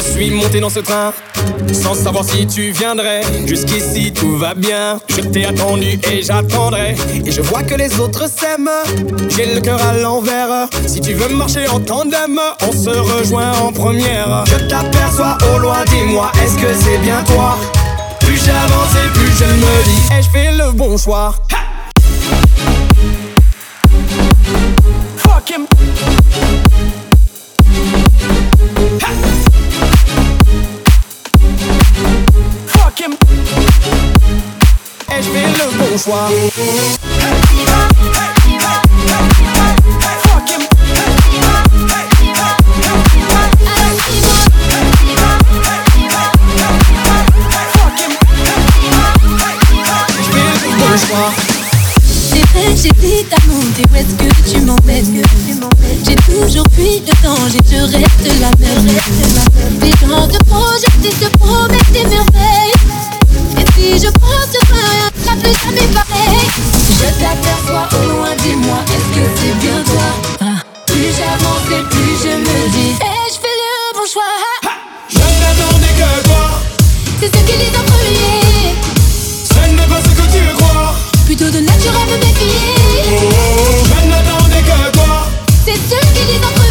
suis monté dans ce train sans savoir si tu viendrais. Jusqu'ici tout va bien. Je t'ai attendu et j'attendrai. Et je vois que les autres s'aiment. J'ai le cœur à l'envers. Si tu veux marcher en tandem, on se rejoint en première. Je t'aperçois au loin, dis-moi, est-ce que c'est bien toi? Plus j'avance et plus je me dis, ai-je fait le bon choix? Him. J'ai fait le bon choix. J'ai fait, j'ai vite à monter, où est-ce que tu m'emmènes? J'ai toujours fui le danger, je reste la même Les gens te projettent et te promettent des merveilles Et si je pense jamais pareil Je t'aperçois au loin, dis-moi, est-ce que c'est bien toi? Plus j'avance et plus je me dis Ai-je fait le bon choix. Je n'attendais que toi. C'est ce qu'ils disent en premier. Ce n'est pas ce que tu crois. Plutôt de nature à me méfier. Je n'attendais que toi. C'est ce qu'ils disent en premier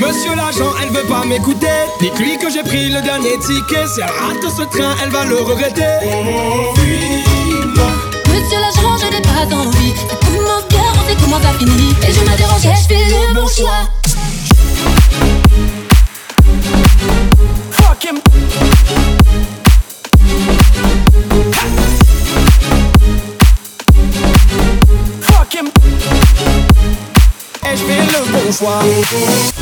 Monsieur l'agent, elle veut pas m'écouter. Dites-lui que j'ai pris le dernier ticket. Si elle rate ce train, elle va le regretter. Suis-moi. Monsieur l'agent, je n'ai pas envie Ça commence bien, on sait comment ça finit Et je m'interroge, ai-je fait le bon choix Fuck him. Fuck him. Ai-je fait le bon choix?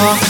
Fuck